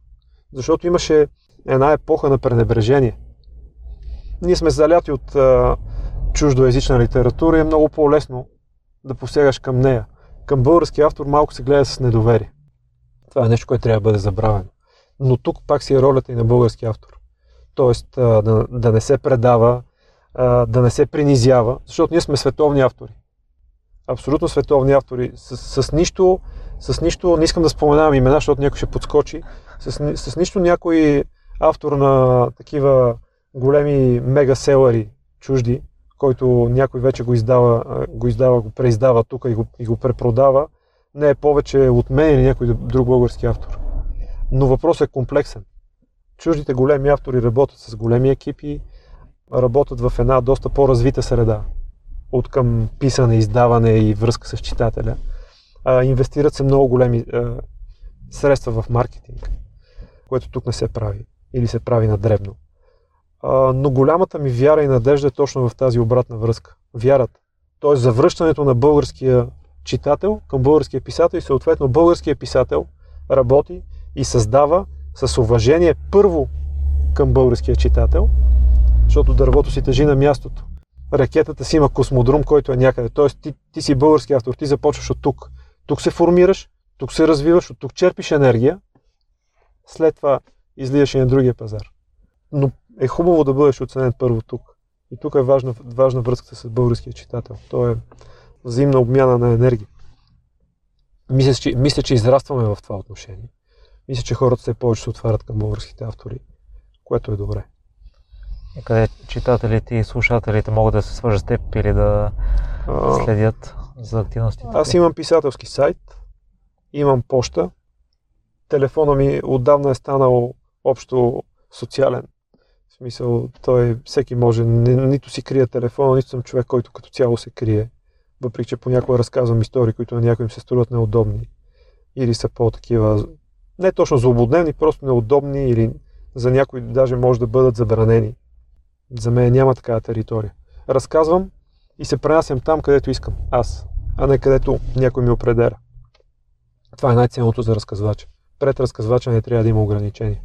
Защото имаше една епоха на пренебрежение. Ние сме заляти от а, чуждоязична литература и е много по-лесно да посягаш към нея. Към български автор малко се гледа с недоверие. Това е нещо, което трябва да бъде забравено. Но тук пак си е ролята и на български автор. Тоест да, да не се предава, да не се принизява, защото ние сме световни автори. Абсолютно световни автори. С, с, нищо, с нищо, не искам да споменавам имена, защото някой ще подскочи, с, с нищо някой автор на такива големи мега селари чужди, който някой вече го издава, го издава, го преиздава тук и го, и го препродава, не е повече от мен или някой друг български автор. Но въпросът е комплексен. Чуждите големи автори работят с големи екипи, работят в една доста по-развита среда от към писане, издаване и връзка с читателя. А, инвестират се много големи а, средства в маркетинг, което тук не се прави или се прави на дребно. Но голямата ми вяра и надежда е точно в тази обратна връзка. Вярата. Тоест завръщането на българския читател към българския писател и съответно българския писател работи и създава с уважение първо към българския читател, защото дървото си тежи на мястото. Ракетата си има космодрум, който е някъде. Тоест ти, ти си български автор, ти започваш от тук. Тук се формираш, тук се развиваш, от тук черпиш енергия. След това излияш и на другия пазар. Но е хубаво да бъдеш оценен първо тук. И тук е важна, важна връзката с българския читател. То е взаимна обмяна на енергия. Мисля, че, мисля, че израстваме в това отношение. Мисля, че хората все повече се отварят към българските автори, което е добре. И къде читателите и слушателите могат да се свържат с теб или да следят за активностите? Аз имам писателски сайт, имам почта, телефона ми отдавна е станал общо социален. В смисъл, той всеки може, ни, нито си крия телефона, нито съм човек, който като цяло се крие. Въпреки, че понякога разказвам истории, които на някои им се струват неудобни. Или са по-такива, не точно злободневни, просто неудобни или за някои даже може да бъдат забранени. За мен няма такава територия. Разказвам и се пренасям там, където искам. Аз, а не където някой ми определя. Това е най-ценното за разказвача. Пред разказвача не трябва да има ограничения.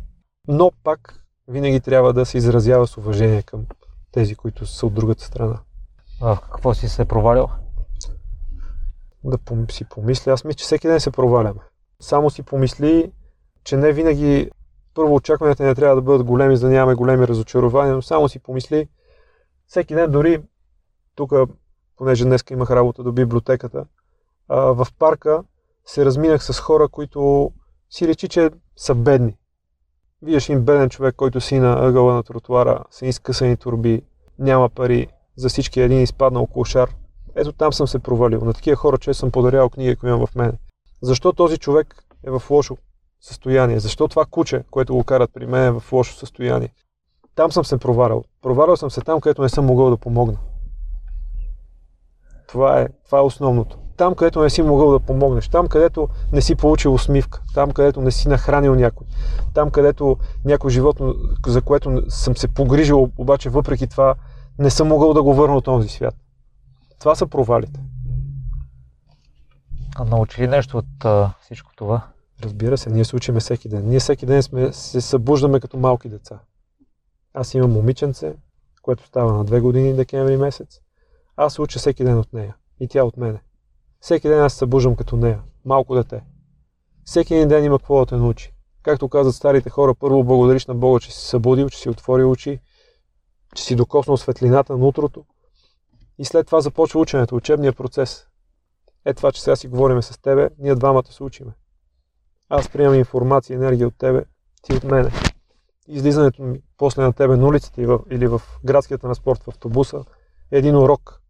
Но пак винаги трябва да се изразява с уважение към тези, които са от другата страна. А какво си се провалил? Да си помисля. Аз мисля, че всеки ден се проваляме. Само си помисли, че не винаги първо очакванията не трябва да бъдат големи, за да нямаме големи разочарования, но само си помисли, всеки ден дори тук, понеже днес имах работа до библиотеката, в парка се разминах с хора, които си речи, че са бедни. Виждаш им беден човек, който си на ъгъла на тротуара, с изкъсани турби, няма пари, за всички един изпаднал кошар. Ето там съм се провалил. На такива хора, че съм подарял книги, които имам в мен. Защо този човек е в лошо състояние? Защо това куче, което го карат при мен е в лошо състояние? Там съм се провалял. Провалял съм се там, където не съм могъл да помогна. Това е, това е основното. Там, където не си могъл да помогнеш, там, където не си получил усмивка, там, където не си нахранил някой, там, където някой животно, за което съм се погрижил, обаче въпреки това не съм могъл да го върна от този свят. Това са провалите. А научи ли нещо от а, всичко това? Разбира се, ние се учиме всеки ден. Ние всеки ден сме, се събуждаме като малки деца. Аз имам момиченце, което става на две години декември месец. Аз се уча всеки ден от нея. И тя от мене. Всеки ден аз се събуждам като нея. Малко дете. Всеки един ден има какво да те научи. Както казват старите хора, първо благодариш на Бога, че си събудил, че си отворил очи, че си докоснал светлината на утрото. И след това започва ученето, учебния процес. Е това, че сега си говориме с тебе, ние двамата се учиме. Аз приемам информация и енергия от тебе, ти от мене. Излизането ми после на тебе на улицата или в градския транспорт в автобуса е един урок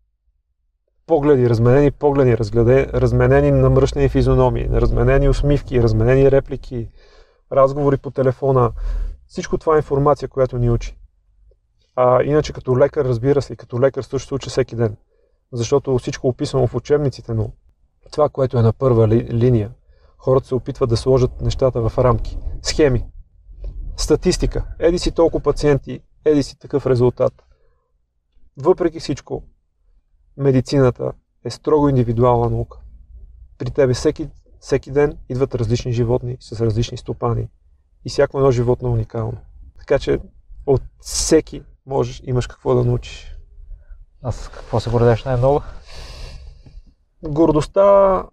погледи, разменени погледи, разгледе, разменени намръщени физиономии, разменени усмивки, разменени реплики, разговори по телефона. Всичко това е информация, която ни учи. А иначе като лекар, разбира се, като лекар също се учи всеки ден. Защото всичко е описано в учебниците, но това, което е на първа ли, линия, хората се опитват да сложат нещата в рамки, схеми, статистика. Еди си толкова пациенти, еди си такъв резултат. Въпреки всичко, медицината е строго индивидуална наука. При тебе всеки, всеки ден идват различни животни с различни стопани и всяко едно животно е уникално. Така че от всеки можеш, имаш какво да научиш. Аз какво се гордееш най-много? Гордостта,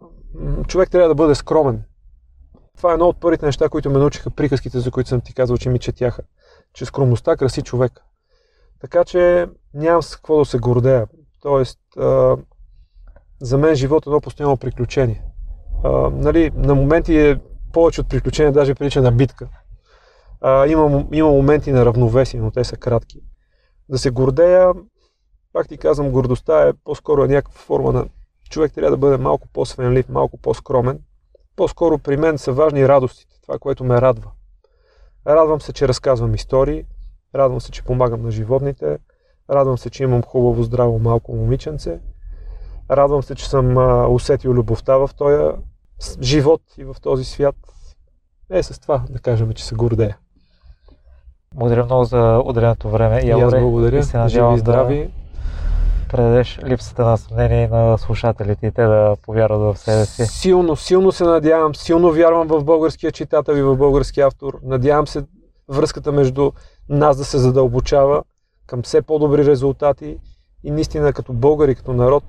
човек трябва да бъде скромен. Това е едно от първите неща, които ме научиха приказките, за които съм ти казал, че ми четяха. Че скромността краси човек. Така че нямам с какво да се гордея. Тоест, а, за мен живот е едно постоянно приключение. А, нали, на моменти е повече от приключение, даже прилича на битка. А, има, има моменти на равновесие, но те са кратки. Да се гордея, пак ти казвам, гордостта е по-скоро някаква форма на човек трябва да бъде малко по-свенлив, малко по-скромен. По-скоро при мен са важни радостите, това, което ме радва. Радвам се, че разказвам истории, радвам се, че помагам на животните, Радвам се, че имам хубаво, здраво малко момиченце. Радвам се, че съм а, усетил любовта в този живот и в този свят. Е, с това да кажем, че се гордея. Благодаря много за отделеното време. И аз благодаря. И се надявам здрави. Да предадеш липсата на съмнение на слушателите и те да повярват в себе си. Силно, силно се надявам, силно вярвам в българския читател и в българския автор. Надявам се връзката между нас да се задълбочава към все по-добри резултати и наистина като българи, като народ,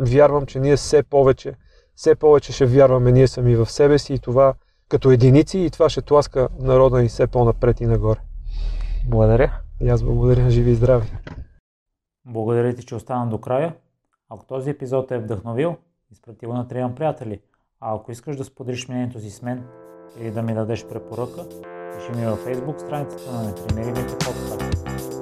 вярвам, че ние все повече, все повече ще вярваме ние сами в себе си и това като единици и това ще тласка народа ни все по-напред и нагоре. Благодаря. И аз благодаря, живи и здрави. Благодаря ти, че остана до края. Ако този епизод е вдъхновил, изпрати го на трима приятели. А ако искаш да споделиш мнението си с мен или да ми дадеш препоръка, пиши ми във Facebook страницата на Непримиримите подкаст.